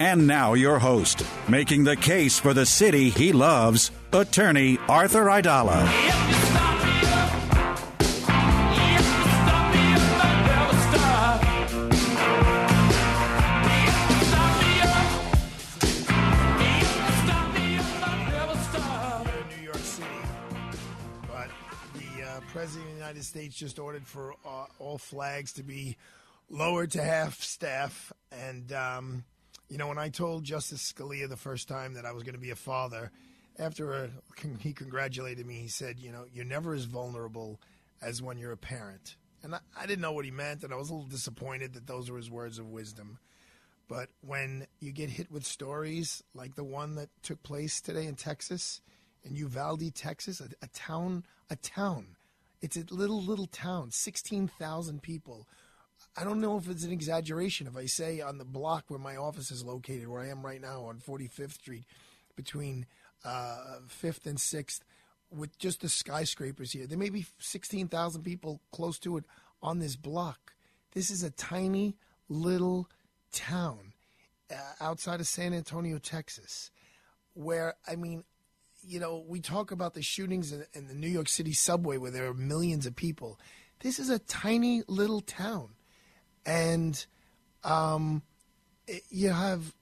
And now, your host, making the case for the city he loves, attorney Arthur Aidala. New York City, but the uh, president of the United States just ordered for uh, all flags to be lowered to half staff. And um, you know, when I told Justice Scalia the first time that I was going to be a father, after a, he congratulated me, he said, "You know, you're never as vulnerable as when you're a parent." And I, I didn't know what he meant, and I was a little disappointed that those were his words of wisdom. But when you get hit with stories like the one that took place today in Texas, in Uvalde, Texas, a, a town, a town, it's a little little town, sixteen thousand people. I don't know if it's an exaggeration if I say on the block where my office is located, where I am right now on 45th Street, between uh, 5th and 6th, with just the skyscrapers here, there may be 16,000 people close to it on this block. This is a tiny little town uh, outside of San Antonio, Texas, where, I mean, you know, we talk about the shootings in, in the New York City subway where there are millions of people. This is a tiny little town. And um, you have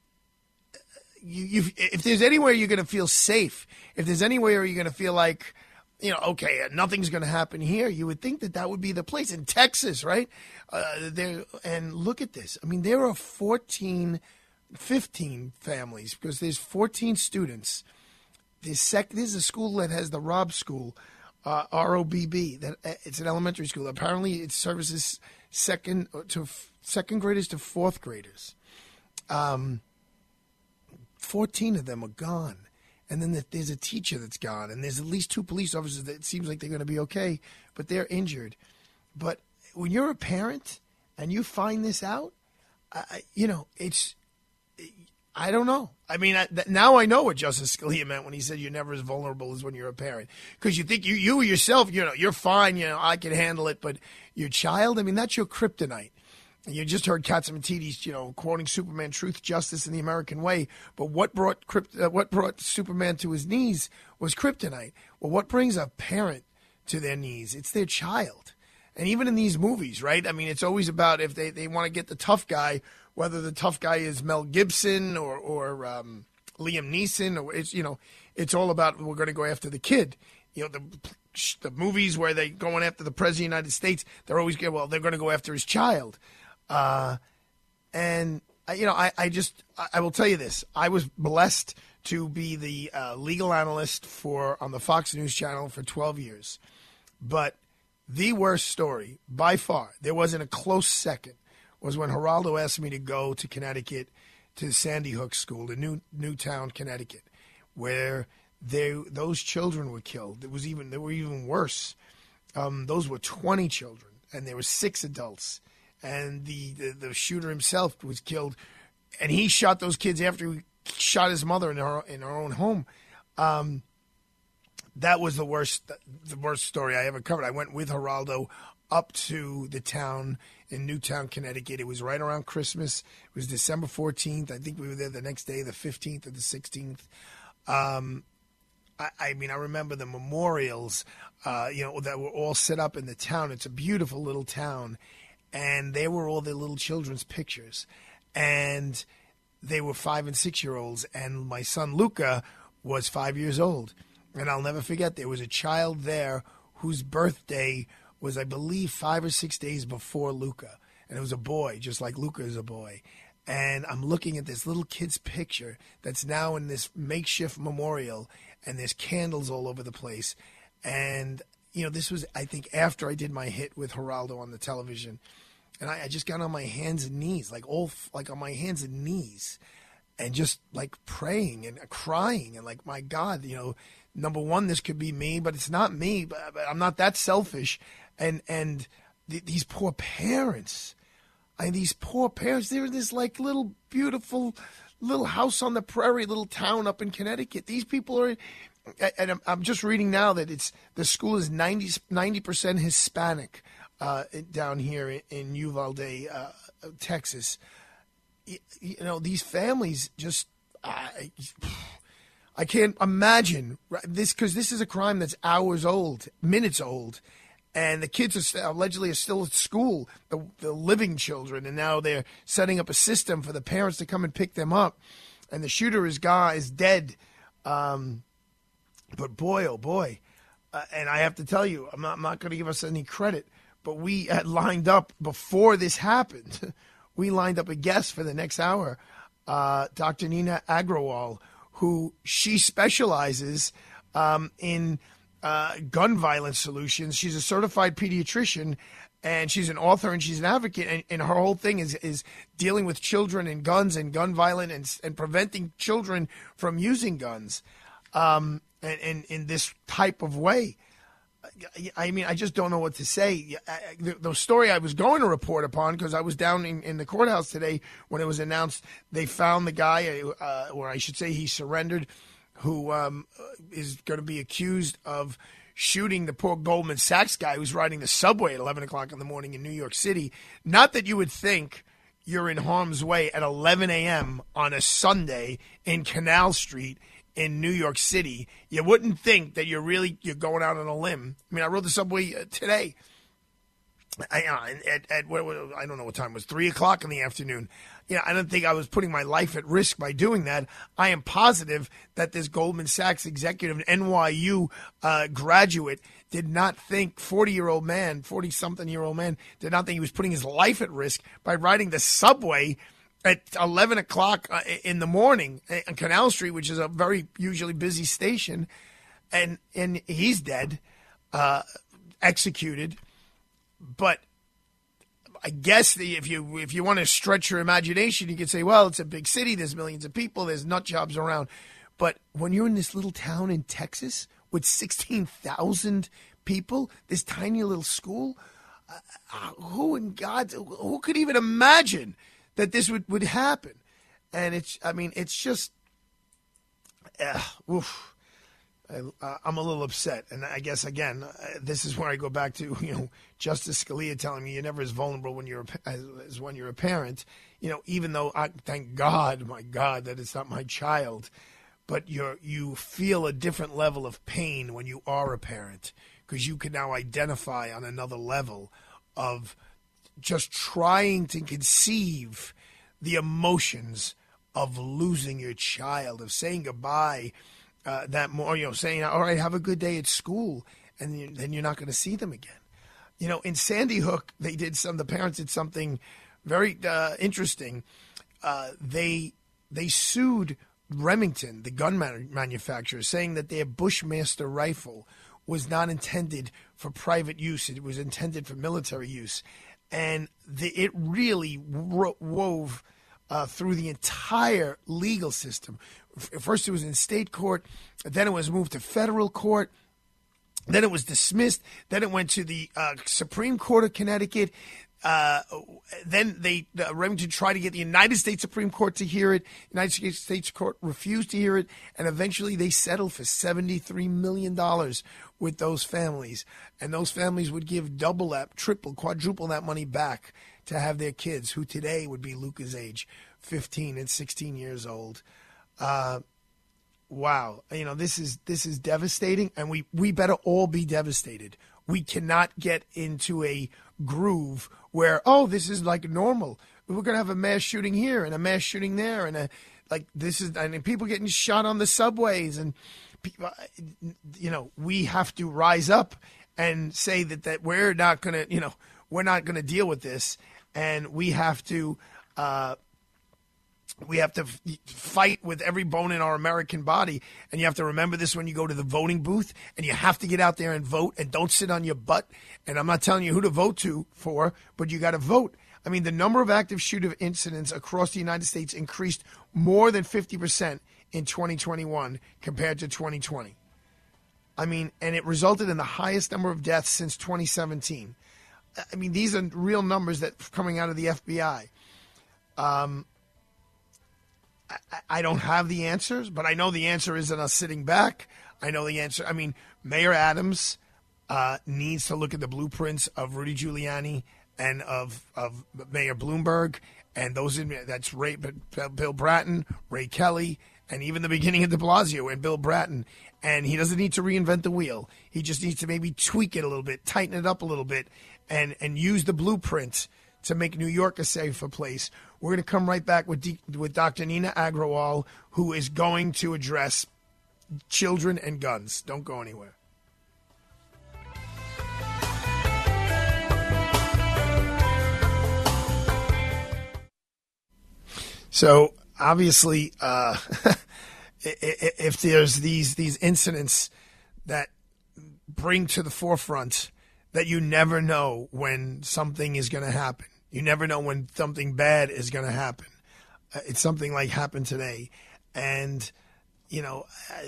you, if there's anywhere you're going to feel safe, if there's anywhere you're going to feel like, you know, okay, nothing's going to happen here, you would think that that would be the place in Texas, right? Uh, there and look at this. I mean, there are 14, 15 families because there's 14 students. This sec, this is a school that has the Robb School, uh, ROBB. That uh, it's an elementary school. Apparently, it services second to second graders to fourth graders. Um, 14 of them are gone. And then the- there's a teacher that's gone. And there's at least two police officers that it seems like they're going to be okay, but they're injured. But when you're a parent and you find this out, I- you know, it's, I don't know. I mean, I, th- now I know what Justice Scalia meant when he said you're never as vulnerable as when you're a parent. Because you think you, you yourself, you know, you're fine, you know, I can handle it. But your child, I mean, that's your kryptonite. You just heard Catsimatidis, you know, quoting Superman, "Truth, justice, and the American way." But what brought Krypt- uh, what brought Superman to his knees was kryptonite. Well, what brings a parent to their knees? It's their child. And even in these movies, right? I mean, it's always about if they, they want to get the tough guy, whether the tough guy is Mel Gibson or or um, Liam Neeson, or it's you know, it's all about we're going to go after the kid. You know, the the movies where they going after the president of the United States, they're always going well, they're going to go after his child. Uh, and I- you know, I, I just I- I will tell you this: I was blessed to be the uh, legal analyst for on the Fox News channel for 12 years, but the worst story by far, there wasn't a close second, was when Geraldo asked me to go to Connecticut to Sandy Hook School in New Newtown, Connecticut, where they those children were killed. It was even they were even worse. Um, those were 20 children, and there were six adults, and the, the the shooter himself was killed, and he shot those kids after he shot his mother in her in her own home. Um, that was the worst the worst story I ever covered. I went with Geraldo up to the town in Newtown, Connecticut. It was right around Christmas. It was December 14th. I think we were there the next day, the 15th or the 16th. Um, I, I mean, I remember the memorials, uh, you know, that were all set up in the town. It's a beautiful little town, and they were all the little children's pictures. And they were five and six year olds, and my son Luca was five years old. And I'll never forget there was a child there whose birthday was, I believe, five or six days before Luca. And it was a boy, just like Luca is a boy. And I'm looking at this little kid's picture that's now in this makeshift memorial, and there's candles all over the place. And, you know, this was, I think, after I did my hit with Geraldo on the television. And I, I just got on my hands and knees, like all, like on my hands and knees, and just like praying and crying and like, my God, you know, number one, this could be me, but it's not me. But, but I'm not that selfish. And and th- these poor parents, and these poor parents, they're in this like little beautiful little house on the prairie, little town up in Connecticut. These people are, and I'm, I'm just reading now that it's the school is 90 percent Hispanic uh, down here in, in Uvalde, uh, Texas. You, you know, these families just. I, I can't imagine this because this is a crime that's hours old, minutes old, and the kids are allegedly are still at school, the, the living children, and now they're setting up a system for the parents to come and pick them up, and the shooter is gone, is dead. Um, but boy, oh boy, uh, and I have to tell you, I'm not, I'm not going to give us any credit, but we had lined up before this happened. we lined up a guest for the next hour, uh, Dr. Nina Agrawal who she specializes um, in uh, gun violence solutions. She's a certified pediatrician and she's an author and she's an advocate and, and, her whole thing is is dealing with children and guns and gun violence and, and preventing children from using guns um, and, and in this type of way I mean, I just don't know what to say. The, the story I was going to report upon, because I was down in, in, the courthouse today when it was announced they found the guy, uh, or I should say he surrendered, who um, is going to be accused of shooting the poor Goldman Sachs guy who's riding the subway at 11 o'clock in the morning in New York City. Not that you would think you're in harm's way at 11 a.m. on a Sunday in Canal Street in New York City, you wouldn't think that you're really you're going out on a limb. I mean, I rode the subway uh, today. I, uh, at, at what, I don't know what time it was, three o'clock in the afternoon. Know, I don't think I was putting my life at risk by doing that. I am positive that this Goldman Sachs executive, an NYU uh, graduate, did not think 40 year old man, 40 something year old man, did not think he was putting his life at risk by riding the subway at 11 o'clock uh, in the morning on Canal Street, which is a very usually busy station, and and he's dead, uh, executed. But I guess the, if you if you want to stretch your imagination, you could say, well, it's a big city. There's millions of people. There's nut jobs around. But when you're in this little town in Texas with 16,000 people, this tiny little school, uh, uh who in God, who could even imagine? that this would, would happen. And it's, I mean, it's just, uh, oof. I, am a little upset, and I guess again, uh, this is where I go back to you know Justice Scalia telling me you're never as vulnerable when you're a, as, as when you're a parent. You know, even though I thank God, my God, that it's not my child, but you you feel a different level of pain when you are a parent because you can now identify on another level of just trying to conceive the emotions of losing your child, of saying goodbye uh, that more, you know, saying, all right, have a good day at school, and then you're not going to see them again. You know, in Sandy Hook, they did some, the parents did something very uh, interesting. Uh, they they sued Remington, the gun man- manufacturer, saying that their Bushmaster rifle was not intended for private use; it was intended for military use and the, it really wove uh, through the entire legal system. First, it was in state court, then it was moved to federal court. Then it was dismissed. Then it went to the uh, Supreme Court of Connecticut. Uh, then they uh, Remington tried to get the United States Supreme Court to hear it. United States Court refused to hear it, and eventually they settled for seventy-three million dollars with those families, and those families would give double that, triple, quadruple that money back to have their kids, who today would be Luca's age, fifteen and sixteen years old. Uh, wow, you know this is this is devastating, and we we better all be devastated. We cannot get into a groove where, oh, this is like normal. we're to have a mass shooting here and a mass shooting there, and a like this is and people getting shot on the subways, and people, you know, we have to rise up and say that that we're not to, you know, we're not to deal with this, and we have to. Uh, we have to f- fight with every bone in our American body. And you have to remember this when you go to the voting booth and you have to get out there and vote and don't sit on your butt. And I'm not telling you who to vote to for, but you got to vote. I mean, the number of active shooter incidents across the United States increased more than 50% in 2021 compared to 2020. I mean, and it resulted in the highest number of deaths since 2017. I mean, these are real numbers that coming out of the FBI. Um, I, don't have the answers, but I know the answer isn't us sitting back. I know the answer. I mean, Mayor Adams uh, needs to look at the blueprints of Rudy Giuliani and of of Mayor Bloomberg and those in that's Ray, Bill Bratton, Ray Kelly, and even the beginning of De Blasio and Bill Bratton. And he doesn't need to reinvent the wheel. He just needs to maybe tweak it a little bit, tighten it up a little bit, and and use the blueprint to make New York a safer place. We're going to come right back with, D- with Dr. Nina Agrawal, who is going to address children and guns. Don't go anywhere. So obviously, uh, if there's these these incidents that bring to the forefront that you never know when something is going to happen. You never know when something bad is going to happen. Uh, it's something like happened today. And, you know, uh,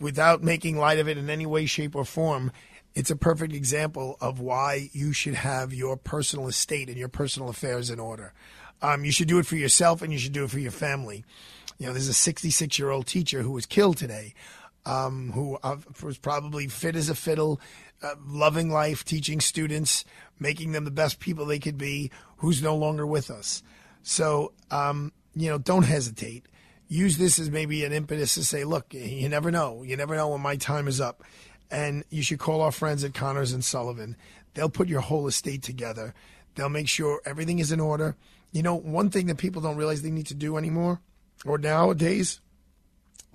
without making light of it in any way, shape, or form, it's a perfect example of why you should have your personal estate and your personal affairs in order. Um, you should do it for yourself and you should do it for your family. You know, there's a 66 year old teacher who was killed today, um, who uh, was probably fit as a fiddle, uh, loving life, teaching students, making them the best people they could be, who's no longer with us. So, um, you know, don't hesitate. Use this as maybe an impetus to say, look, you never know. You never know when my time is up. And you should call our friends at Connors and Sullivan. They'll put your whole estate together. They'll make sure everything is in order. You know, one thing that people don't realize they need to do anymore, or nowadays,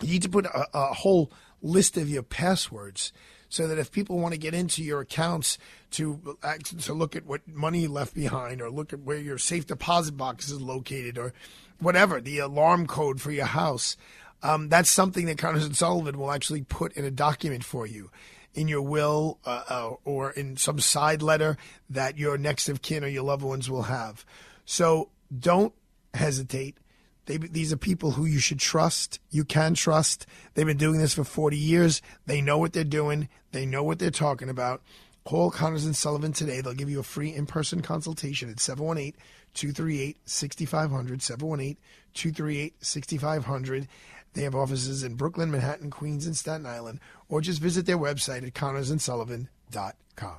you need to put a, a whole list of your passwords so that if people want to get into your accounts to to look at what money you left behind or look at where your safe deposit box is located or whatever the alarm code for your house, um, that's something that Connors and Sullivan will actually put in a document for you in your will uh, uh, or in some side letter that your next of kin or your loved ones will have. So don't hesitate. They, these are people who you should trust. You can trust. They've been doing this for 40 years. They know what they're doing. They know what they're talking about. Call Connors and Sullivan today. They'll give you a free in person consultation at 718 238 6500. 718 238 6500. They have offices in Brooklyn, Manhattan, Queens, and Staten Island, or just visit their website at connorsandsullivan.com.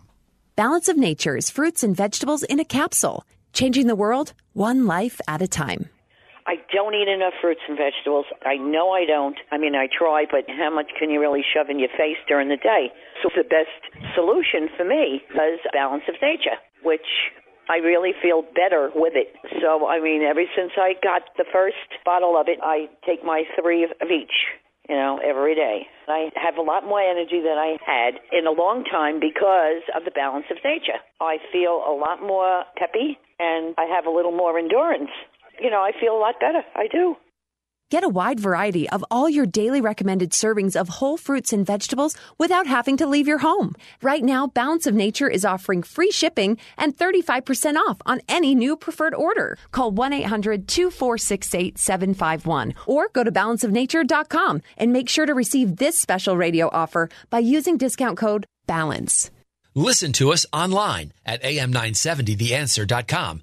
Balance of Nature's fruits and vegetables in a capsule, changing the world one life at a time. I don't eat enough fruits and vegetables. I know I don't. I mean, I try, but how much can you really shove in your face during the day? So the best solution for me is balance of nature, which I really feel better with it. So, I mean, ever since I got the first bottle of it, I take my three of each, you know, every day. I have a lot more energy than I had in a long time because of the balance of nature. I feel a lot more peppy and I have a little more endurance you know, I feel a lot better. I do. Get a wide variety of all your daily recommended servings of whole fruits and vegetables without having to leave your home. Right now, Balance of Nature is offering free shipping and 35% off on any new preferred order. Call 1-800-2468-751 or go to balanceofnature.com and make sure to receive this special radio offer by using discount code BALANCE. Listen to us online at am970theanswer.com.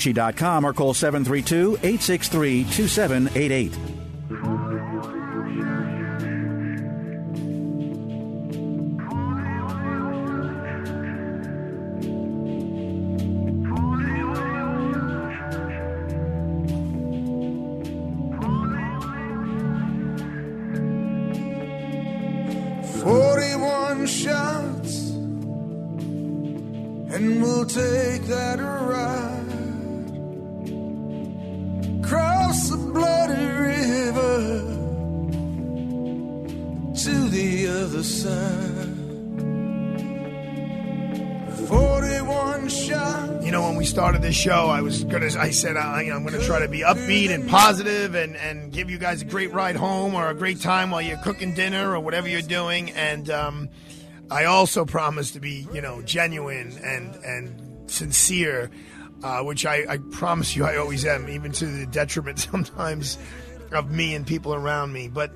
Mitsubishi.com or call 732 863 2788. Forty-one shots, and we'll take that this show, I was gonna. I said I, I'm gonna try to be upbeat and positive, and and give you guys a great ride home or a great time while you're cooking dinner or whatever you're doing. And um, I also promised to be, you know, genuine and and sincere, uh, which I, I promise you I always am, even to the detriment sometimes of me and people around me. But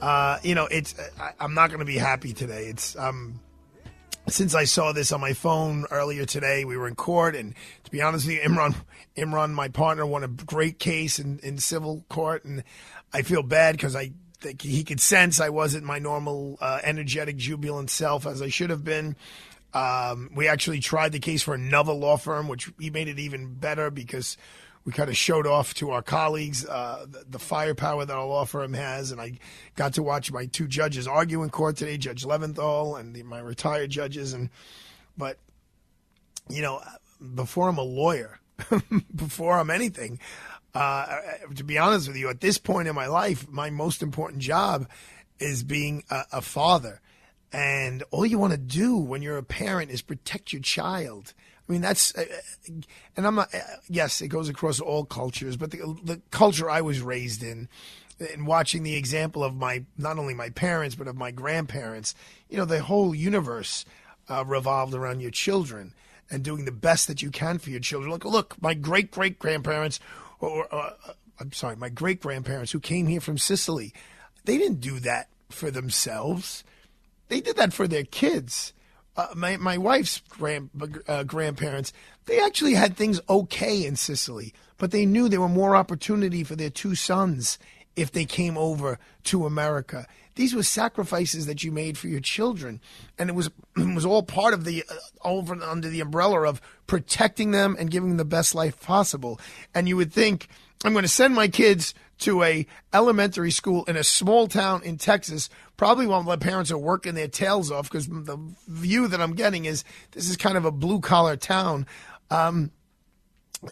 uh, you know, it's I, I'm not to be happy today. It's um since I saw this on my phone earlier today, we were in court, and to be honest with you, Imran, Imran, my partner, won a great case in, in civil court, and I feel bad because I think he could sense I wasn't my normal uh, energetic, jubilant self as I should have been. Um, we actually tried the case for another law firm, which he made it even better because we kind of showed off to our colleagues uh, the, the, firepower that our law firm has. And I got to watch my two judges argue in court today, Judge Leventhal and the, my retired judges. And but you know, before I'm a lawyer, before I'm anything, uh, to be honest with you, at this point in my life, my most important job is being a, a father. And all you want to do when you're a parent is protect your child. I mean, that's, uh, and I'm not, uh, yes, it goes across all cultures, but the, the culture I was raised in, and watching the example of my, not only my parents, but of my grandparents, you know, the whole universe uh, revolved around your children and doing the best that you can for your children. Look, look, my great great grandparents, or, or uh, I'm sorry, my great grandparents who came here from Sicily, they didn't do that for themselves. They did that for their kids uh, my my wife's grand, uh, grandparents, they actually had things okay in Sicily, but they knew there were more opportunity for their two sons if they came over to America. These were sacrifices that you made for your children, and it was it was all part of the uh, over under the umbrella of protecting them and giving them the best life possible. And you would think I'm going to send my kids to a elementary school in a small town in Texas, probably while my parents are working their tails off, because the view that I'm getting is this is kind of a blue collar town. Um,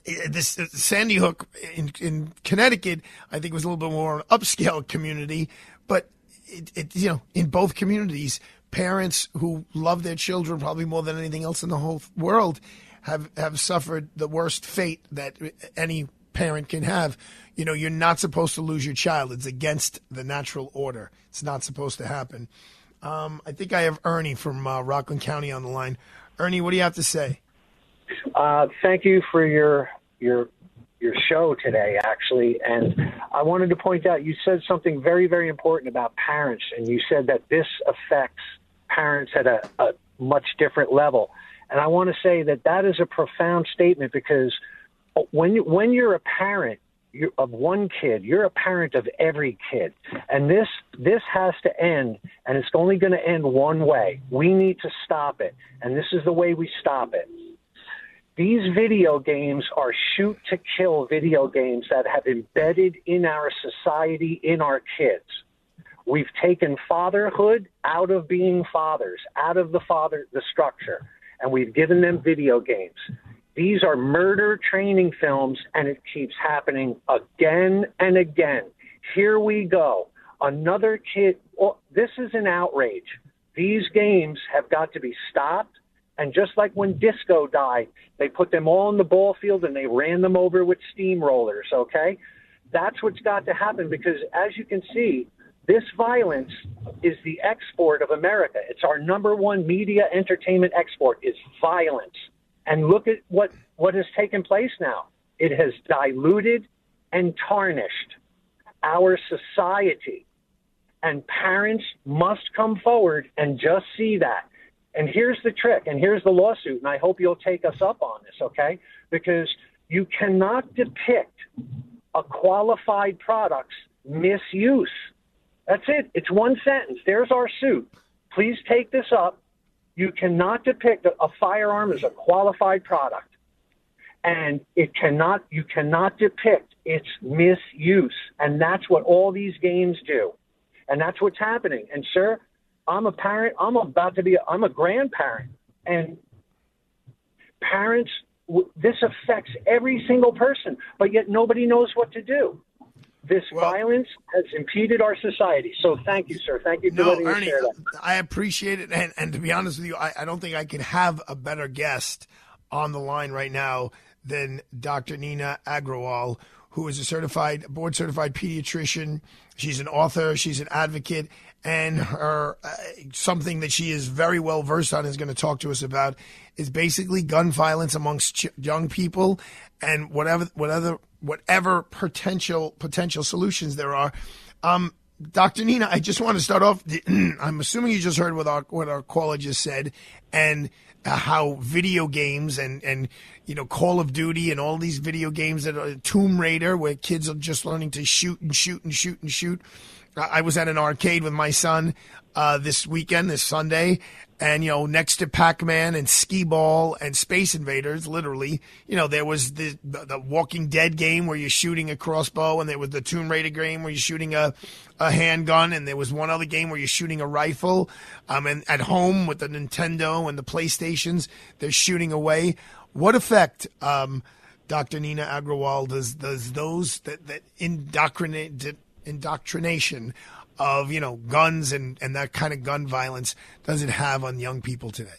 this uh, Sandy Hook in, in Connecticut, I think was a little bit more upscale community, but it, it, you know, in both communities, parents who love their children probably more than anything else in the whole world have have suffered the worst fate that any parent can have. You know, you're not supposed to lose your child. It's against the natural order. It's not supposed to happen. Um, I think I have Ernie from uh, Rockland County on the line. Ernie, what do you have to say? Uh, thank you for your your your show today, actually. And I wanted to point out you said something very, very important about parents, and you said that this affects parents at a, a much different level. And I want to say that that is a profound statement because when when you're a parent of one kid, you're a parent of every kid, and this this has to end, and it's only going to end one way. We need to stop it, and this is the way we stop it. These video games are shoot to kill video games that have embedded in our society, in our kids. We've taken fatherhood out of being fathers, out of the father the structure, and we've given them video games. These are murder training films, and it keeps happening again and again. Here we go. Another kid. Well, this is an outrage. These games have got to be stopped. And just like when disco died, they put them all in the ball field and they ran them over with steamrollers, okay? That's what's got to happen because, as you can see, this violence is the export of America. It's our number one media entertainment export is violence. And look at what, what has taken place now. It has diluted and tarnished our society. And parents must come forward and just see that. And here's the trick, and here's the lawsuit, and I hope you'll take us up on this, okay? Because you cannot depict a qualified product's misuse. That's it. It's one sentence. There's our suit. Please take this up. You cannot depict a, firearm as a qualified product. And it cannot, you cannot depict its misuse. And that's what all these games do. And that's what's happening. And sir, I'm a parent. I'm about to be, I'm a grandparent. And parents, this affects every single person, but yet nobody knows what to do. This well, violence has impeded our society. So thank you, sir. Thank you for no, letting Ernie, me share that. I appreciate it. And, and to be honest with you, I, I don't think I could have a better guest on the line right now than Dr. Nina Agrawal, who is a certified, board certified pediatrician. She's an author, she's an advocate, and her uh, something that she is very well versed on is going to talk to us about is basically gun violence amongst ch- young people and whatever whatever whatever potential potential solutions there are. Um, Dr. Nina, I just want to start off. I'm assuming you just heard what our what our caller just said, and uh, how video games and and you know Call of Duty and all these video games that are Tomb Raider, where kids are just learning to shoot and shoot and shoot and shoot. I was at an arcade with my son uh, this weekend, this Sunday, and you know, next to Pac-Man and Skee-Ball and Space Invaders, literally, you know, there was the, the, the Walking Dead game where you're shooting a crossbow, and there was the Tomb Raider game where you're shooting a a handgun, and there was one other game where you're shooting a rifle. Um, and at home with the Nintendo and the PlayStations, they're shooting away. What effect, um, Dr. Nina Agrawal, does does those that that indoctrinate indoctrination of you know guns and and that kind of gun violence does it have on young people today?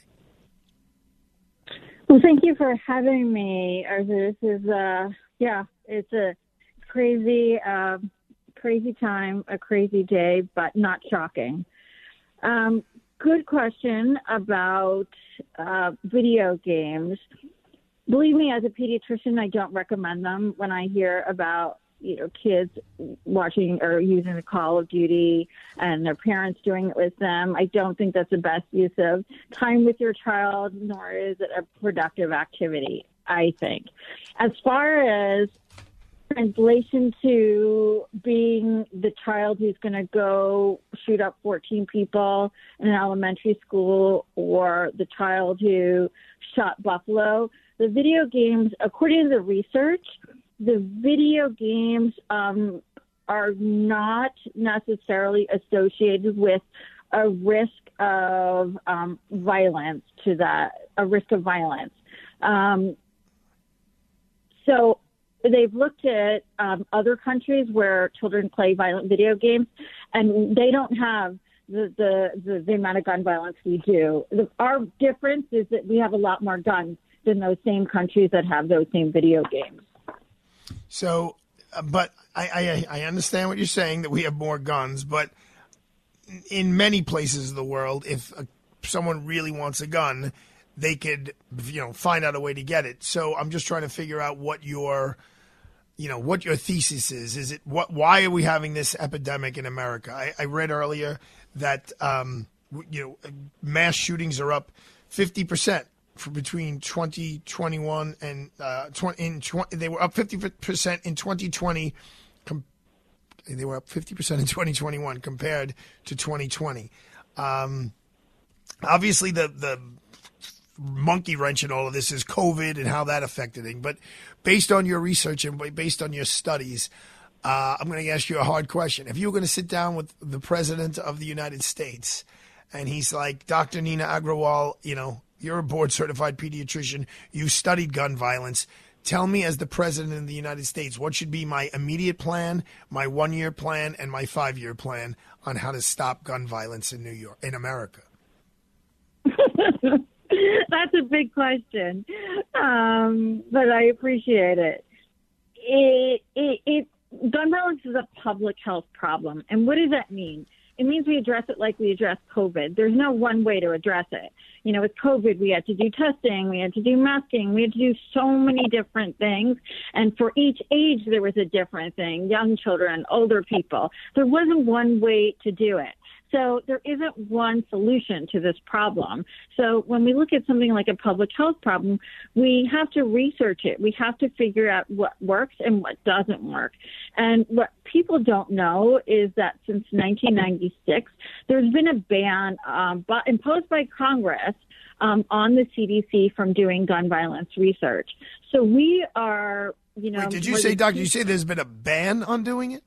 Well, thank you for having me, Arthur. This is uh, yeah, it's a crazy, uh, crazy time, a crazy day, but not shocking. Um, good question about uh, video games. Believe me, as a pediatrician, I don't recommend them when I hear about you know kids watching or using the Call of Duty and their parents doing it with them. I don't think that's the best use of time with your child, nor is it a productive activity. I think. As far as translation to being the child who's going to go shoot up 14 people in an elementary school or the child who shot Buffalo, the video games, according to the research, the video games um, are not necessarily associated with a risk of um, violence to that, a risk of violence. Um, so they've looked at um, other countries where children play violent video games, and they don't have the, the, the, the amount of gun violence we do. The, our difference is that we have a lot more guns than those same countries that have those same video games. So, uh, but I, I, I understand what you're saying that we have more guns, but in many places of the world, if a, someone really wants a gun, they could you know find out a way to get it. So I'm just trying to figure out what your you know what your thesis is. Is it what? Why are we having this epidemic in America? I, I read earlier that um, you know mass shootings are up fifty percent for between 2021 and uh, 20, in 20, they were up 50% in 2020 com- they were up 50% in 2021 compared to 2020 um, obviously the the monkey wrench in all of this is covid and how that affected it but based on your research and based on your studies uh, i'm going to ask you a hard question. If you were going to sit down with the president of the united states and he's like dr nina agrawal you know you're a board certified pediatrician. You studied gun violence. Tell me, as the president of the United States, what should be my immediate plan, my one year plan, and my five year plan on how to stop gun violence in New York, in America? That's a big question, um, but I appreciate it. It, it. it gun violence is a public health problem, and what does that mean? It means we address it like we address COVID. There's no one way to address it. You know, with COVID, we had to do testing, we had to do masking, we had to do so many different things. And for each age, there was a different thing young children, older people. There wasn't one way to do it. So there isn't one solution to this problem. So when we look at something like a public health problem, we have to research it. We have to figure out what works and what doesn't work. And what people don't know is that since 1996, there's been a ban um, imposed by Congress um, on the CDC from doing gun violence research. So we are, you know. Wait, did you say, Doctor? You say there's been a ban on doing it?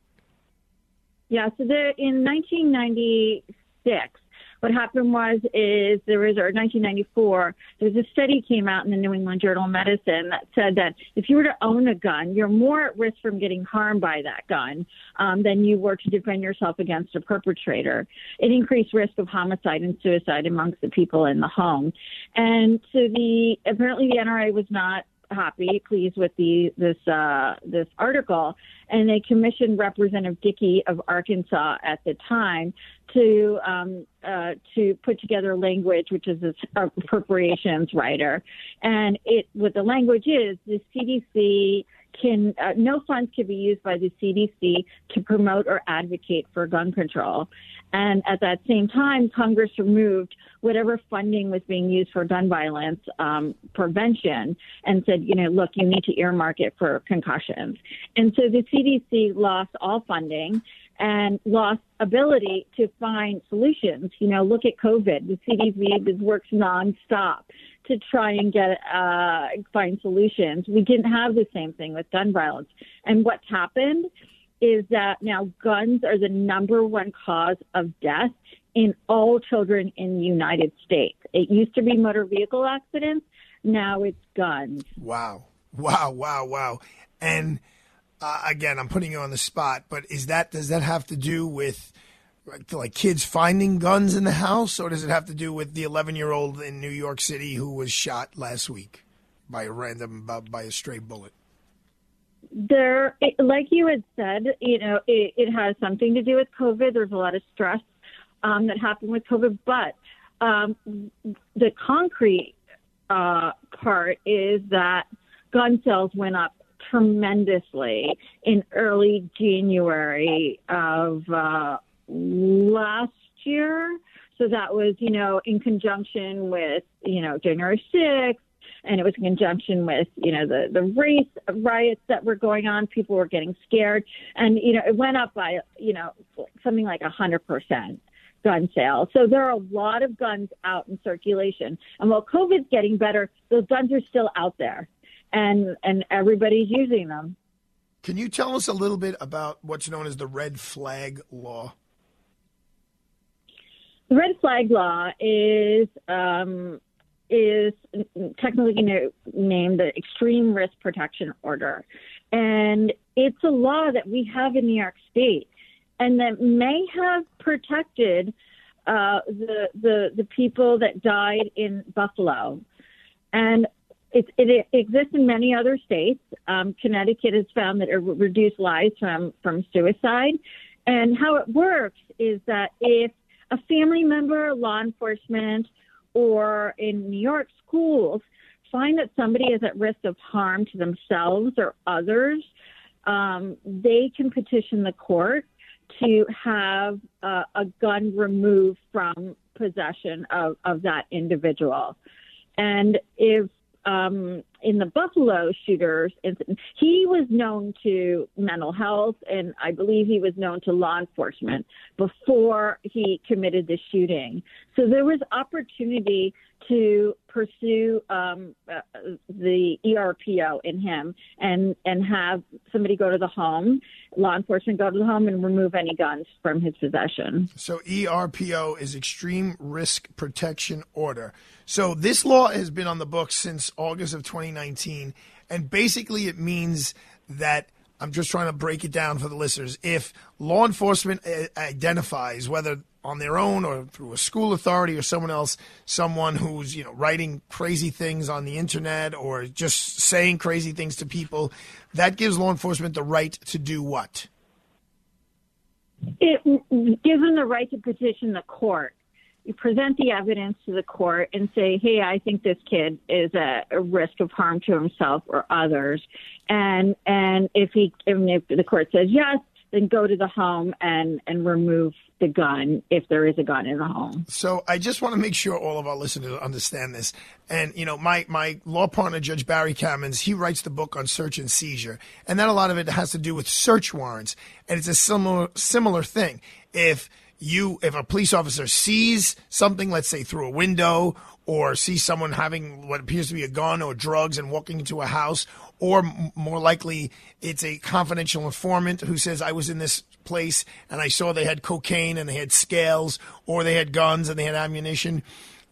Yeah. So there, in 1996, what happened was is there was or 1994 there was a study came out in the New England Journal of Medicine that said that if you were to own a gun, you're more at risk from getting harmed by that gun um, than you were to defend yourself against a perpetrator. It increased risk of homicide and suicide amongst the people in the home, and so the apparently the NRA was not happy, pleased with the this uh, this article, and they commissioned Representative Dickey of Arkansas at the time to um, uh, to put together language, which is an appropriations rider, and it what the language is the CDC can uh, no funds can be used by the CDC to promote or advocate for gun control. And at that same time, Congress removed whatever funding was being used for gun violence um, prevention and said, you know, look, you need to earmark it for concussions. And so the CDC lost all funding and lost ability to find solutions. You know, look at COVID. The CDC works nonstop to try and get uh, find solutions. We didn't have the same thing with gun violence. And what's happened is that now guns are the number one cause of death in all children in the United States. It used to be motor vehicle accidents. Now it's guns. Wow. Wow, wow, wow. And uh, again, I'm putting you on the spot, but is that does that have to do with like kids finding guns in the house, or does it have to do with the 11 year old in New York City who was shot last week by a random by a stray bullet? There, like you had said, you know, it, it has something to do with COVID. There's a lot of stress um, that happened with COVID, but um, the concrete uh, part is that gun sales went up tremendously in early January of uh, last year. So that was, you know, in conjunction with, you know, January 6th, and it was in conjunction with, you know, the, the race riots that were going on. People were getting scared. And, you know, it went up by, you know, something like a 100% gun sales. So there are a lot of guns out in circulation. And while COVID's getting better, those guns are still out there and and everybody's using them. Can you tell us a little bit about what's known as the red flag law? The red flag law is um, is technically named the Extreme Risk Protection Order, and it's a law that we have in New York State, and that may have protected uh, the the the people that died in Buffalo, and it, it, exists in many other states. Um, Connecticut has found that it reduced lives from, from suicide. And how it works is that if a family member, law enforcement, or in New York schools find that somebody is at risk of harm to themselves or others, um, they can petition the court to have uh, a gun removed from possession of, of that individual. And if um, in the Buffalo shooters incident, he was known to mental health, and I believe he was known to law enforcement before he committed the shooting. So there was opportunity to pursue um, uh, the ERPO in him and and have somebody go to the home, law enforcement go to the home and remove any guns from his possession. So ERPO is Extreme Risk Protection Order. So this law has been on the books since August of 2019, and basically it means that. I'm just trying to break it down for the listeners. If law enforcement uh, identifies whether on their own or through a school authority or someone else, someone who's, you know, writing crazy things on the internet or just saying crazy things to people, that gives law enforcement the right to do what? It gives them the right to petition the court. You present the evidence to the court and say, hey, I think this kid is at a risk of harm to himself or others. And, and if he, if the court says yes, then go to the home and and remove the gun if there is a gun in the home. So I just want to make sure all of our listeners understand this. And you know, my my law partner, Judge Barry Kamins, he writes the book on search and seizure, and then a lot of it has to do with search warrants, and it's a similar similar thing. If you if a police officer sees something, let's say through a window, or sees someone having what appears to be a gun or drugs and walking into a house, or m- more likely it's a confidential informant who says I was in this place and I saw they had cocaine and they had scales or they had guns and they had ammunition.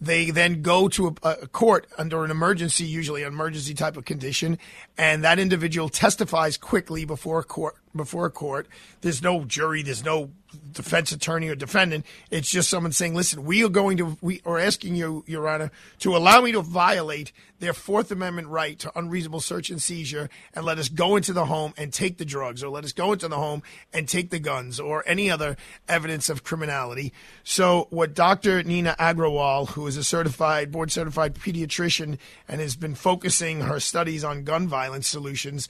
They then go to a, a court under an emergency, usually an emergency type of condition, and that individual testifies quickly before a court. Before a court, there's no jury, there's no defense attorney or defendant. It's just someone saying, "Listen, we are going to, we are asking you, Your Honor, to allow me to violate their Fourth Amendment right to unreasonable search and seizure, and let us go into the home and take the drugs, or let us go into the home and take the guns, or any other evidence of criminality." So, what Dr. Nina Agrawal, who is a certified, board certified pediatrician, and has been focusing her studies on gun violence solutions.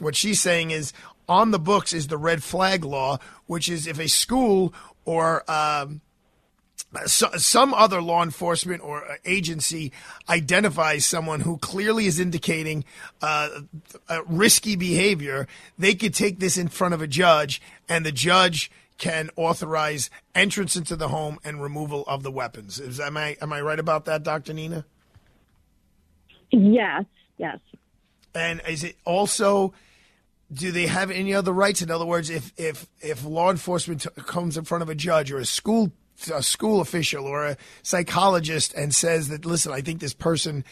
What she's saying is on the books is the red flag law, which is if a school or um, so, some other law enforcement or agency identifies someone who clearly is indicating uh, risky behavior, they could take this in front of a judge, and the judge can authorize entrance into the home and removal of the weapons. Is am I am I right about that, Doctor Nina? Yes, yes. And is it also? Do they have any other rights? In other words, if if if law enforcement t- comes in front of a judge or a school a school official or a psychologist and says that, listen, I think this person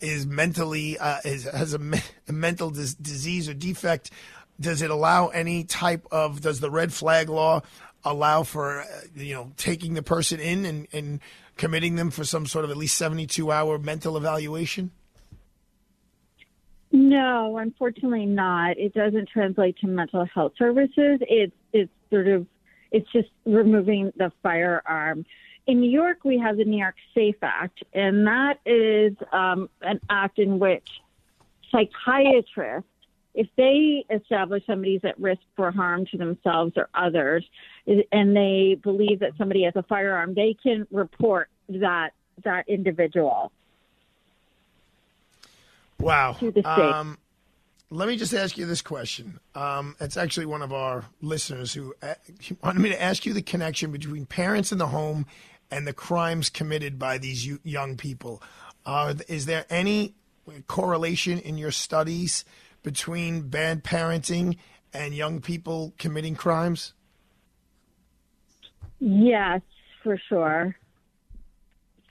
is mentally uh, is, has a, me- a mental dis- disease or defect. Does it allow any type of? Does the red flag law allow for uh, you know taking the person in and, and committing them for some sort of at least seventy two hour mental evaluation? No, unfortunately not. It doesn't translate to mental health services. It's it's sort of it's just removing the firearm. In New York, we have the New York Safe Act, and that is um, an act in which psychiatrists, if they establish somebody's at risk for harm to themselves or others, and they believe that somebody has a firearm, they can report that that individual. Wow. To the state. Um, let me just ask you this question. Um, it's actually one of our listeners who uh, wanted me to ask you the connection between parents in the home and the crimes committed by these young people. Uh, is there any correlation in your studies between bad parenting and young people committing crimes? Yes, for sure.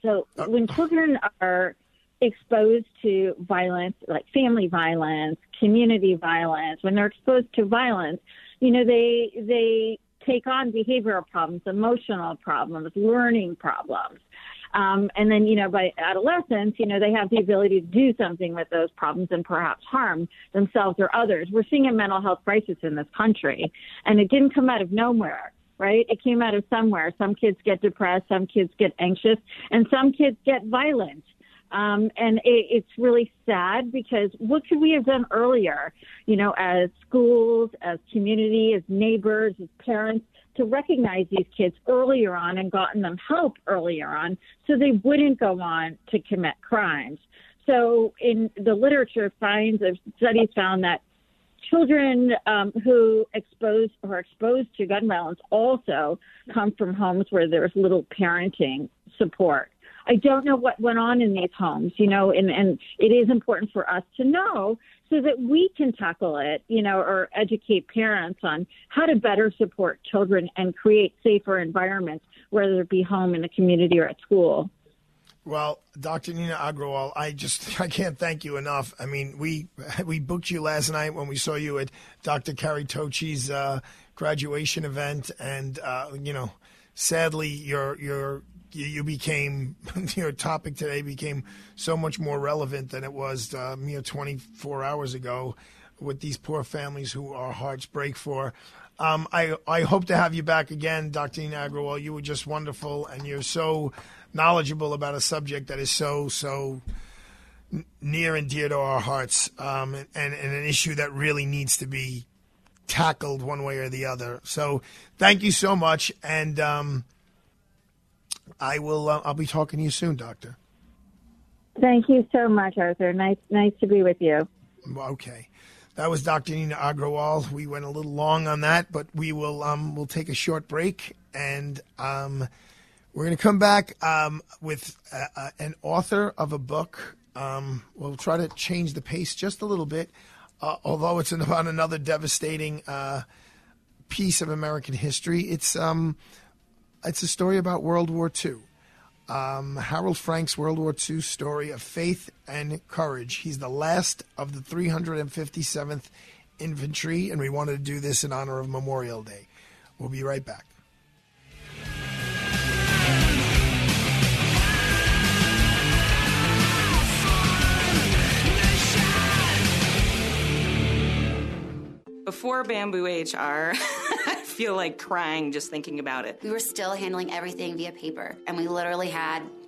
So when children are exposed to violence, like family violence, community violence, when they're exposed to violence, you know, they they take on behavioral problems, emotional problems, learning problems. Um, and then, you know, by adolescence, you know, they have the ability to do something with those problems and perhaps harm themselves or others. We're seeing a mental health crisis in this country, and it didn't come out of nowhere, right? It came out of somewhere. Some kids get depressed, some kids get anxious, and some kids get violent. Um, and it, it's really sad because what could we have done earlier, you know, as schools, as community, as neighbors, as parents, to recognize these kids earlier on and gotten them help earlier on so they wouldn't go on to commit crimes. So in the literature finds of studies found that children um, who exposed or exposed to gun violence also come from homes where there's little parenting support. I don't know what went on in these homes, you know, and, and it is important for us to know so that we can tackle it, you know, or educate parents on how to better support children and create safer environments, whether it be home, in the community, or at school. Well, Dr. Nina Agrawal, I just I can't thank you enough. I mean, we we booked you last night when we saw you at Dr. Carrie Tochi's uh, graduation event, and uh, you know, sadly, your your you became your topic today became so much more relevant than it was uh, mere 24 hours ago with these poor families who our hearts break for. Um, I I hope to have you back again, Dr. Nina Agrawal. You were just wonderful, and you're so knowledgeable about a subject that is so so near and dear to our hearts, um, and, and an issue that really needs to be tackled one way or the other. So thank you so much, and um, I will. Uh, I'll be talking to you soon, Doctor. Thank you so much, Arthur. Nice, nice to be with you. Okay. That was Dr. Nina Agrawal. We went a little long on that, but we will um, we'll take a short break and um, we're going to come back um, with uh, uh, an author of a book. Um, we'll try to change the pace just a little bit, uh, although it's about another devastating uh, piece of American history. It's um, it's a story about World War II. Um, Harold Frank's World War II story of faith and courage. He's the last of the 357th Infantry, and we wanted to do this in honor of Memorial Day. We'll be right back. Before Bamboo HR, I feel like crying just thinking about it. We were still handling everything via paper, and we literally had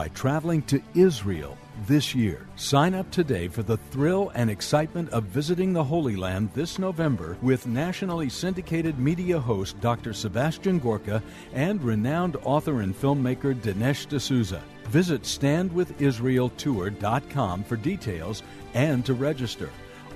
by traveling to Israel this year. Sign up today for the thrill and excitement of visiting the Holy Land this November with nationally syndicated media host Dr. Sebastian Gorka and renowned author and filmmaker Dinesh D'Souza. Visit standwithisraeltour.com for details and to register.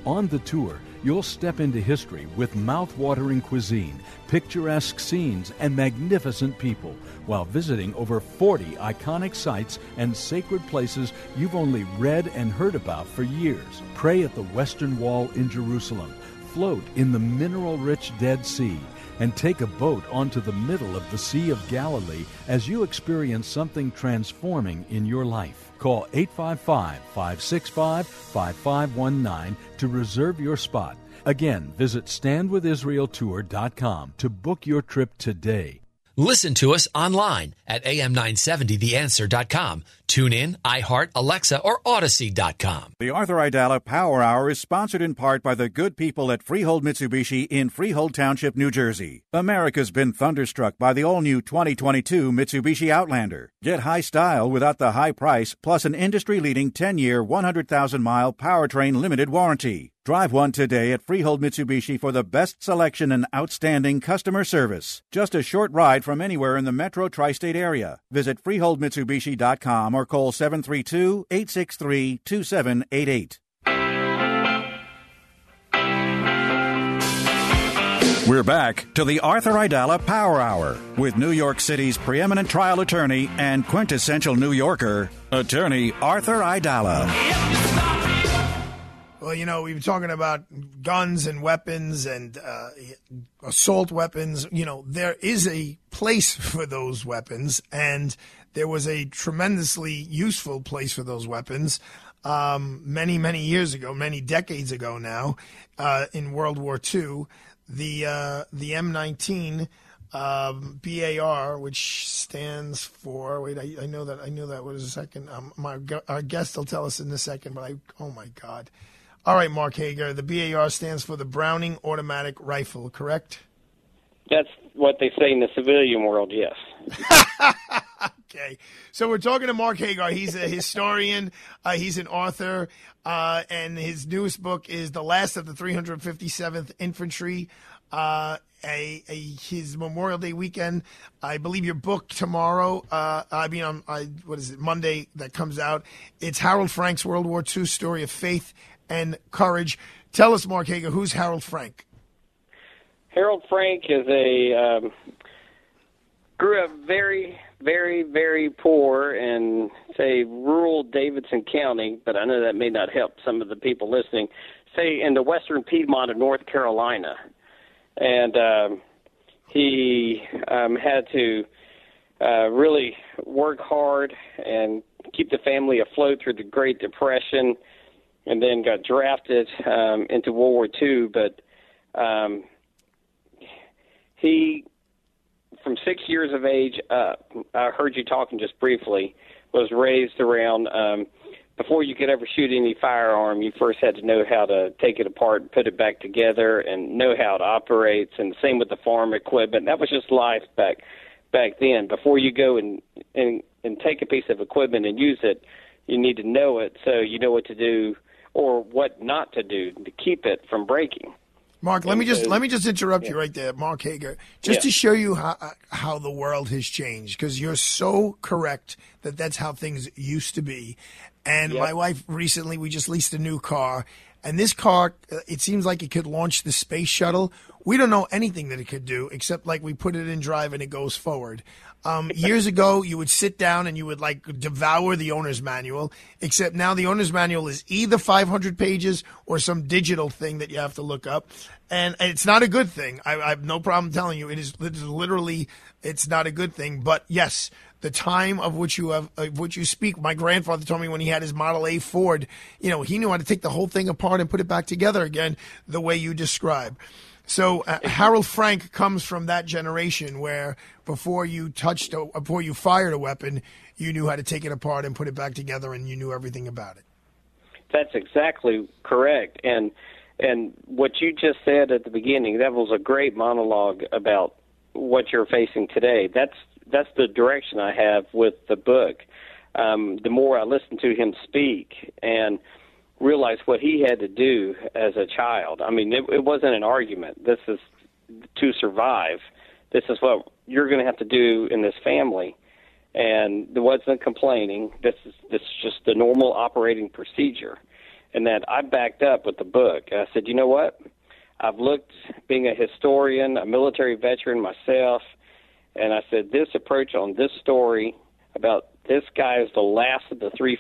On the tour, you'll step into history with mouth-watering cuisine, picturesque scenes, and magnificent people while visiting over 40 iconic sites and sacred places you've only read and heard about for years. Pray at the Western Wall in Jerusalem, float in the mineral-rich Dead Sea, and take a boat onto the middle of the Sea of Galilee as you experience something transforming in your life. Call 855 565 5519 to reserve your spot. Again, visit standwithisraeltour.com to book your trip today. Listen to us online at am970theanswer.com. Tune in, iHeart, Alexa, or Odyssey.com. The Arthur Aidala Power Hour is sponsored in part by the good people at Freehold Mitsubishi in Freehold Township, New Jersey. America's been thunderstruck by the all new 2022 Mitsubishi Outlander. Get high style without the high price, plus an industry leading 10 year, 100,000 mile powertrain limited warranty. Drive one today at Freehold Mitsubishi for the best selection and outstanding customer service. Just a short ride from anywhere in the metro tri state area. Visit FreeholdMitsubishi.com or call 732 863 2788. We're back to the Arthur Aidala Power Hour with New York City's preeminent trial attorney and quintessential New Yorker, attorney Arthur Aidala. Well, you know, we've been talking about guns and weapons and uh, assault weapons. You know, there is a place for those weapons, and there was a tremendously useful place for those weapons um, many, many years ago, many decades ago now, uh, in World War II. The uh, the M19 um, BAR, which stands for wait, I, I know that I know that. What is a second? Um, my our guest will tell us in a second, but I oh my god. All right, Mark Hager. The BAR stands for the Browning Automatic Rifle, correct? That's what they say in the civilian world, yes. okay. So we're talking to Mark Hager. He's a historian, uh, he's an author, uh, and his newest book is The Last of the 357th Infantry. Uh, a, a, his Memorial Day weekend. I believe your book tomorrow. Uh, I mean, on I, what is it? Monday that comes out. It's Harold Frank's World War II story of faith and courage. Tell us, Mark Hager, who's Harold Frank? Harold Frank is a um, grew up very, very, very poor in, say, rural Davidson County, but I know that may not help some of the people listening. Say in the western Piedmont of North Carolina, and um, he um, had to uh, really work hard and keep the family afloat through the Great Depression, and then got drafted um, into World War II. But um, he, from six years of age up, I heard you talking just briefly, was raised around. Um, before you could ever shoot any firearm, you first had to know how to take it apart and put it back together, and know how it operates. And same with the farm equipment. That was just life back back then. Before you go and and and take a piece of equipment and use it, you need to know it so you know what to do or what not to do to keep it from breaking. Mark, let me just let me just interrupt you right there, Mark Hager, just Yeah. to show you how how the world has changed. Because you're so correct that that's how things used to be. And my wife recently, we just leased a new car, and this car, uh, it seems like it could launch the space shuttle. We don't know anything that it could do except like we put it in drive and it goes forward. Um, years ago, you would sit down and you would like devour the owner's manual, except now the owner's manual is either 500 pages or some digital thing that you have to look up. And it's not a good thing. I, I have no problem telling you. It is, it is literally, it's not a good thing. But yes, the time of which you have, of which you speak. My grandfather told me when he had his Model A Ford, you know, he knew how to take the whole thing apart and put it back together again the way you describe. So uh, Harold Frank comes from that generation where before you touched, a, before you fired a weapon, you knew how to take it apart and put it back together, and you knew everything about it. That's exactly correct. And and what you just said at the beginning, that was a great monologue about what you're facing today. That's that's the direction I have with the book. Um, the more I listen to him speak and realize what he had to do as a child. I mean, it, it wasn't an argument. This is to survive. This is what you're going to have to do in this family. And there wasn't complaining. This is this is just the normal operating procedure. And that I backed up with the book. I said, you know what? I've looked, being a historian, a military veteran myself, and I said this approach on this story about this guy is the last of the three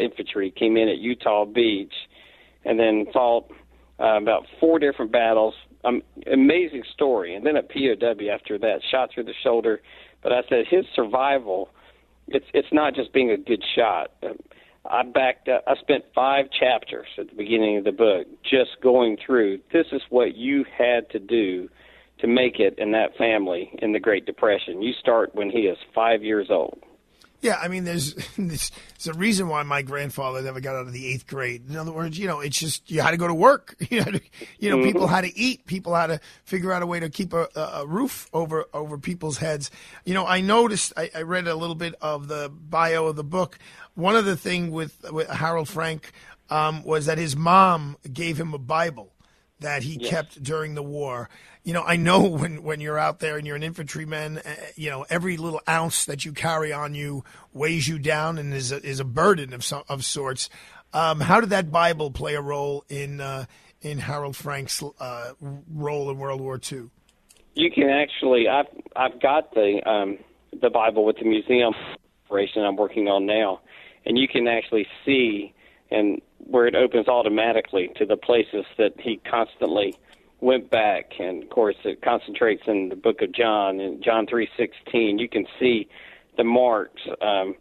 infantry came in at Utah Beach, and then fought uh, about four different battles. Um, amazing story, and then a POW after that, shot through the shoulder. But I said his survival, it's it's not just being a good shot. Um, I backed up. I spent five chapters at the beginning of the book just going through. This is what you had to do to make it in that family in the Great Depression. You start when he is five years old. Yeah, I mean, there's there's, a reason why my grandfather never got out of the eighth grade. In other words, you know, it's just you had to go to work. You to, you know, people Mhm. had to eat. People had to figure out a way to keep a, a a roof over over people's heads. You know, I noticed. I, I read a little bit of the bio of the book. One of the thing with with Harold Frank um, was that his mom gave him a Bible that he Yes. kept during the war. You know, I know when, when you're out there and you're an infantryman, uh, you know, every little ounce that you carry on you weighs you down and is a, is a burden of some, of sorts. Um, how did that Bible play a role in uh, in Harold Frank's uh, role in World War II? You can actually. I've I've got the um, the Bible with the museum operation I'm working on now, and you can actually see and where it opens automatically to the places that he constantly went back, and of course it concentrates in the Book of John in John three sixteen. You can see the marks um,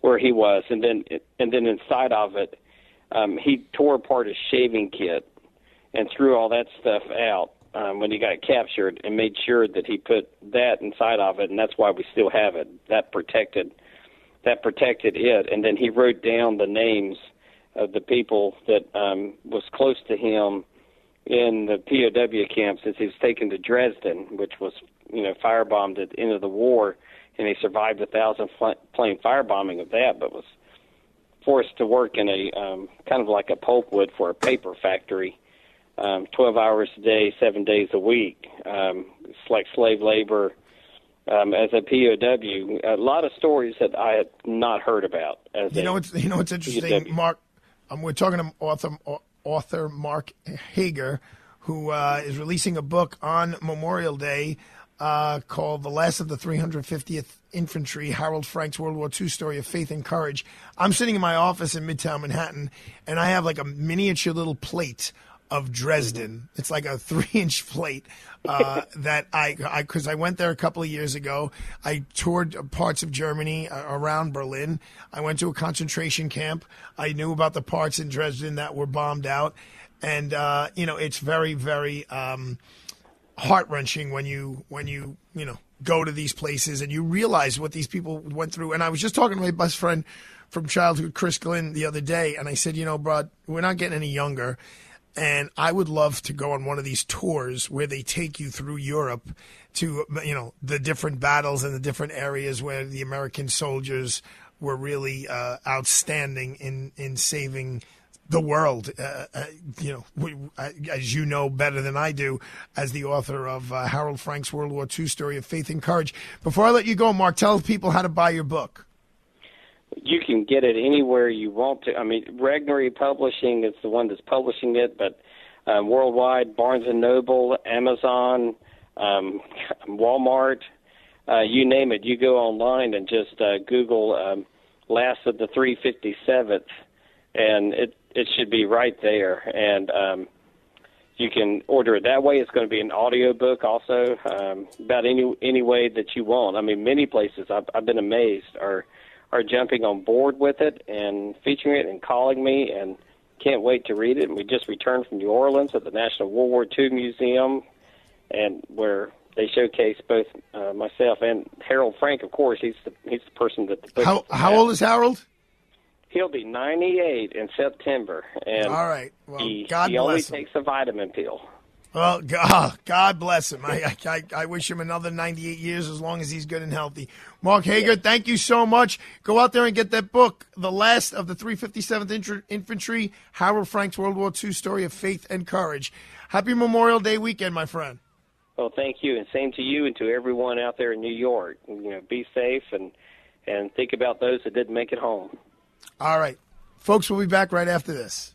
where he was, and then and then inside of it, um, he tore apart his shaving kit and threw all that stuff out um, when he got captured and made sure that he put that inside of it, and that's why we still have it. That protected that protected it, and then he wrote down the names of the people that um, was close to him in the POW camps as he was taken to Dresden, which was you know firebombed at the end of the war, and he survived a thousand fl- plane firebombing of that, but was forced to work in a um, kind of like a pulpwood for a paper factory, um, 12 hours a day, seven days a week. Um, it's like slave labor. Um, as a POW, a lot of stories that I had not heard about. As You know what's you know what's interesting, POW. Mark. Um, we're talking to author author Mark Hager, who uh, is releasing a book on Memorial Day. uh, called "The Last of the 350th Infantry: Harold Frank's World War II Story of Faith and Courage." I'm sitting in my office in Midtown Manhattan, and I have like a miniature little plate of Dresden. It's like a three-inch plate uh, that I, because I, went there a couple of years ago. I toured parts of Germany uh, around Berlin. I went to a concentration camp. I knew about the parts in Dresden that were bombed out, and uh, you know, it's very, very um, heart wrenching when you when you you know go to these places and you realize what these people went through. And I was just talking to my best friend from childhood, Chris Glynn, the other day, and I said, you know, bro, we're not getting any younger and I would love to go on one of these tours where they take you through Europe to, you know, the different battles and the different areas where the American soldiers were really uh, outstanding in, in saving the world. Uh, uh, you know, we, as you know better than I do, as the author of uh, Harold Frank's World War II story of faith and courage. Before I let you go, Mark, tell people how to buy your book you can get it anywhere you want to. I mean, Regnery Publishing is the one that's publishing it, but um, worldwide, Barnes and Noble, Amazon, um, Walmart, uh, you name it. You go online and just uh, Google um, "Last of the 357th," and it it should be right there. And um, you can order it that way. It's going to be an audio book also, um, about any any way that you want. I mean, many places I've, I've been amazed are are jumping on board with it and featuring it and calling me and can't wait to read it. And we just returned from New Orleans at the National World War II Museum, and where they showcase both uh, myself and Harold Frank. Of course, he's the he's the person that the book. How how old is Harold? He'll be 98 in September, and all right. Well, he, God he bless only takes a vitamin pill. Well, God, oh, God bless him. I, I, I wish him another 98 years as long as he's good and healthy. Mark Hager, thank you so much. Go out there and get that book, The Last of the 357th Infantry, Harold Frank's World War II Story of Faith and Courage. Happy Memorial Day weekend, my friend. Well, thank you, and same to you and to everyone out there in New York. You know, be safe and and think about those that didn't make it home. All right. Folks, we'll be back right after this.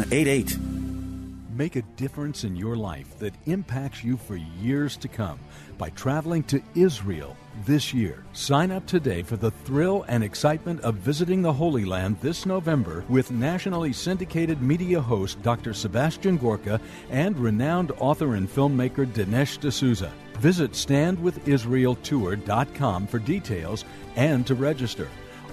8888. Make a difference in your life that impacts you for years to come by traveling to Israel this year. Sign up today for the thrill and excitement of visiting the Holy Land this November with nationally syndicated media host Dr. Sebastian Gorka and renowned author and filmmaker Dinesh D'Souza. Visit standwithisraeltour.com for details and to register.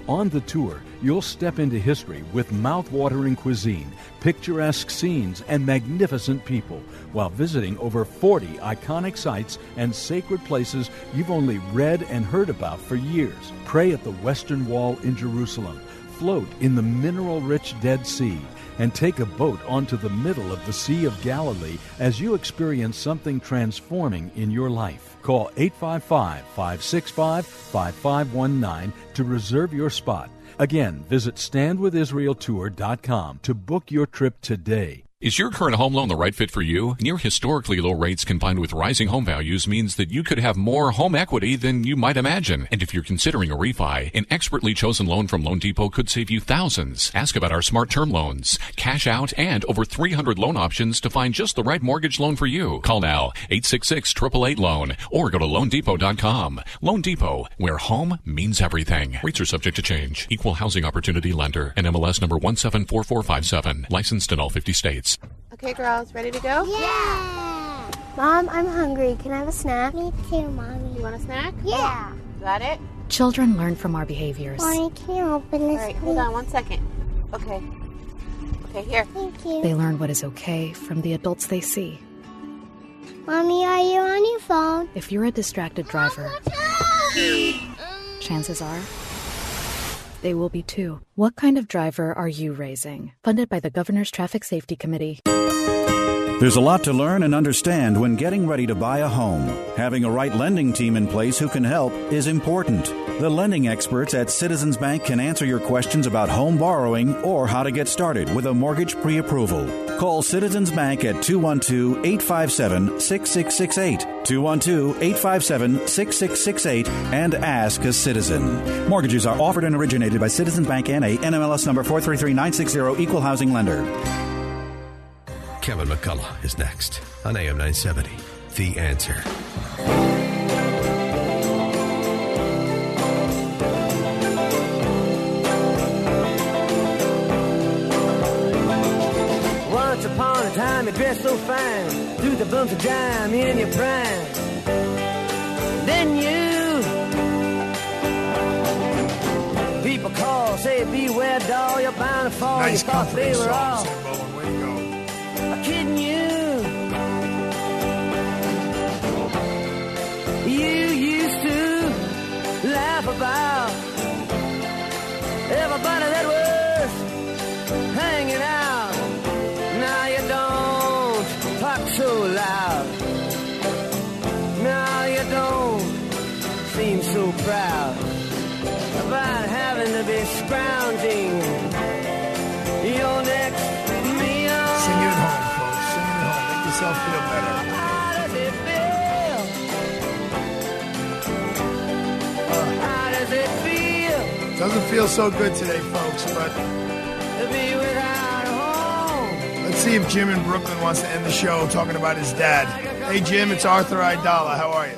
On the tour, you'll step into history with mouth-watering cuisine, picturesque scenes, and magnificent people, while visiting over 40 iconic sites and sacred places you've only read and heard about for years. Pray at the Western Wall in Jerusalem, float in the mineral-rich Dead Sea, and take a boat onto the middle of the Sea of Galilee as you experience something transforming in your life. Call 855 565 5519 to reserve your spot. Again, visit standwithisraeltour.com to book your trip today. Is your current home loan the right fit for you? Near historically low rates combined with rising home values means that you could have more home equity than you might imagine. And if you're considering a refi, an expertly chosen loan from Loan Depot could save you thousands. Ask about our smart term loans, cash out, and over 300 loan options to find just the right mortgage loan for you. Call now 866 888 loan or go to loandepot.com. Loan Depot, where home means everything. Rates are subject to change. Equal housing opportunity lender. NMLS number 174457. Licensed in all 50 states. Okay, girls, ready to go? Yeah! Mom, I'm hungry. Can I have a snack? Me too, Mommy. You want a snack? Yeah. Got it? Children learn from our behaviors. Mommy, can you open this, All right, hold on one second. Okay. Okay, here. Thank you. They learn what is okay from the adults they see. Mommy, are you on your phone? If you're a distracted driver, chances are they will be too. What kind of driver are you raising? Funded by the Governor's Traffic Safety Committee. There's a lot to learn and understand when getting ready to buy a home. Having a right lending team in place who can help is important. The lending experts at Citizens Bank can answer your questions about home borrowing or how to get started with a mortgage pre approval. Call Citizens Bank at 212 857 6668. 212 857 6668 and ask a citizen. Mortgages are offered and originated by Citizens Bank NA, NMLS number 433960, Equal Housing Lender. Kevin McCullough is next on AM 970. The answer. Once upon a time, you dressed so fine, through the bumps of dime in your prime. Then you, people call, say, beware, doll, you're bound to fall. Nice you thought they were song, all laugh about everybody that was hanging out. Now you don't talk so loud. Now you don't seem so proud about having to be scrounging Doesn't feel so good today, folks, but to be without home? let's see if Jim in Brooklyn wants to end the show talking about his dad. Hey, Jim, it's Arthur Aidala. How are you?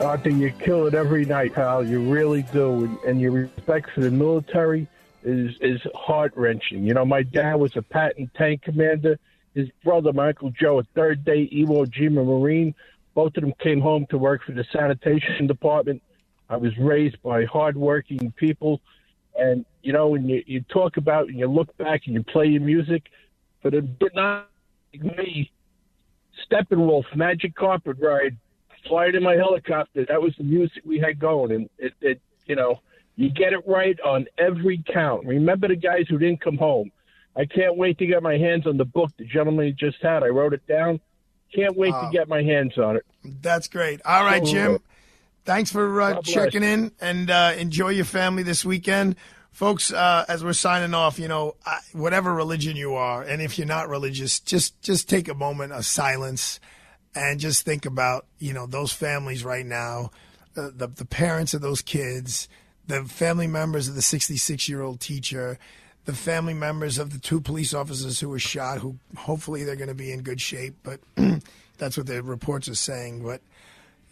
Arthur, you kill it every night, pal. You really do. And, and your respect for the military is is heart wrenching. You know, my dad was a Patton tank commander. His brother, my Uncle Joe, a third day Iwo Jima Marine. Both of them came home to work for the sanitation department. I was raised by hardworking people. And, you know, when you, you talk about and you look back and you play your music, but it did not like me, Steppenwolf, Magic Carpet Ride, flying in my helicopter. That was the music we had going, and it, it, you know, you get it right on every count. Remember the guys who didn't come home. I can't wait to get my hands on the book the gentleman just had. I wrote it down. Can't wait to get my hands on it. That's great. All right, Jim. Thanks for uh, checking in and uh, enjoy your family this weekend. Folks, uh, as we're signing off, you know, I, whatever religion you are, and if you're not religious, just just take a moment of silence and just think about, you know, those families right now, uh, the the parents of those kids, the family members of the 66 year old teacher, the family members of the two police officers who were shot, who hopefully they're going to be in good shape, but that's what the reports are saying. But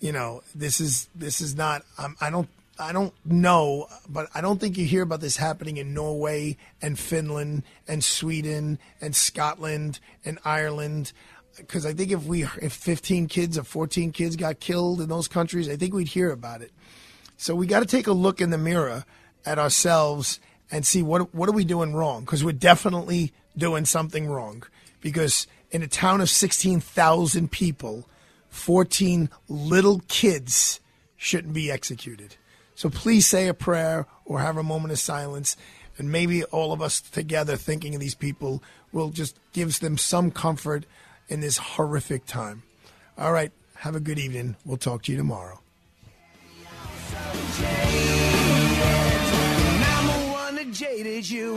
you know, this is this is not. I don't. I don't know, but I don't think you hear about this happening in Norway and Finland and Sweden and Scotland and Ireland. Because I think if we if 15 kids or 14 kids got killed in those countries, I think we'd hear about it. So we got to take a look in the mirror at ourselves and see what what are we doing wrong? Because we're definitely doing something wrong. Because in a town of 16,000 people, 14 little kids shouldn't be executed. So please say a prayer or have a moment of silence. And maybe all of us together thinking of these people will just gives them some comfort in this horrific time. All right. Have a good evening. We'll talk to you tomorrow. Jaded you.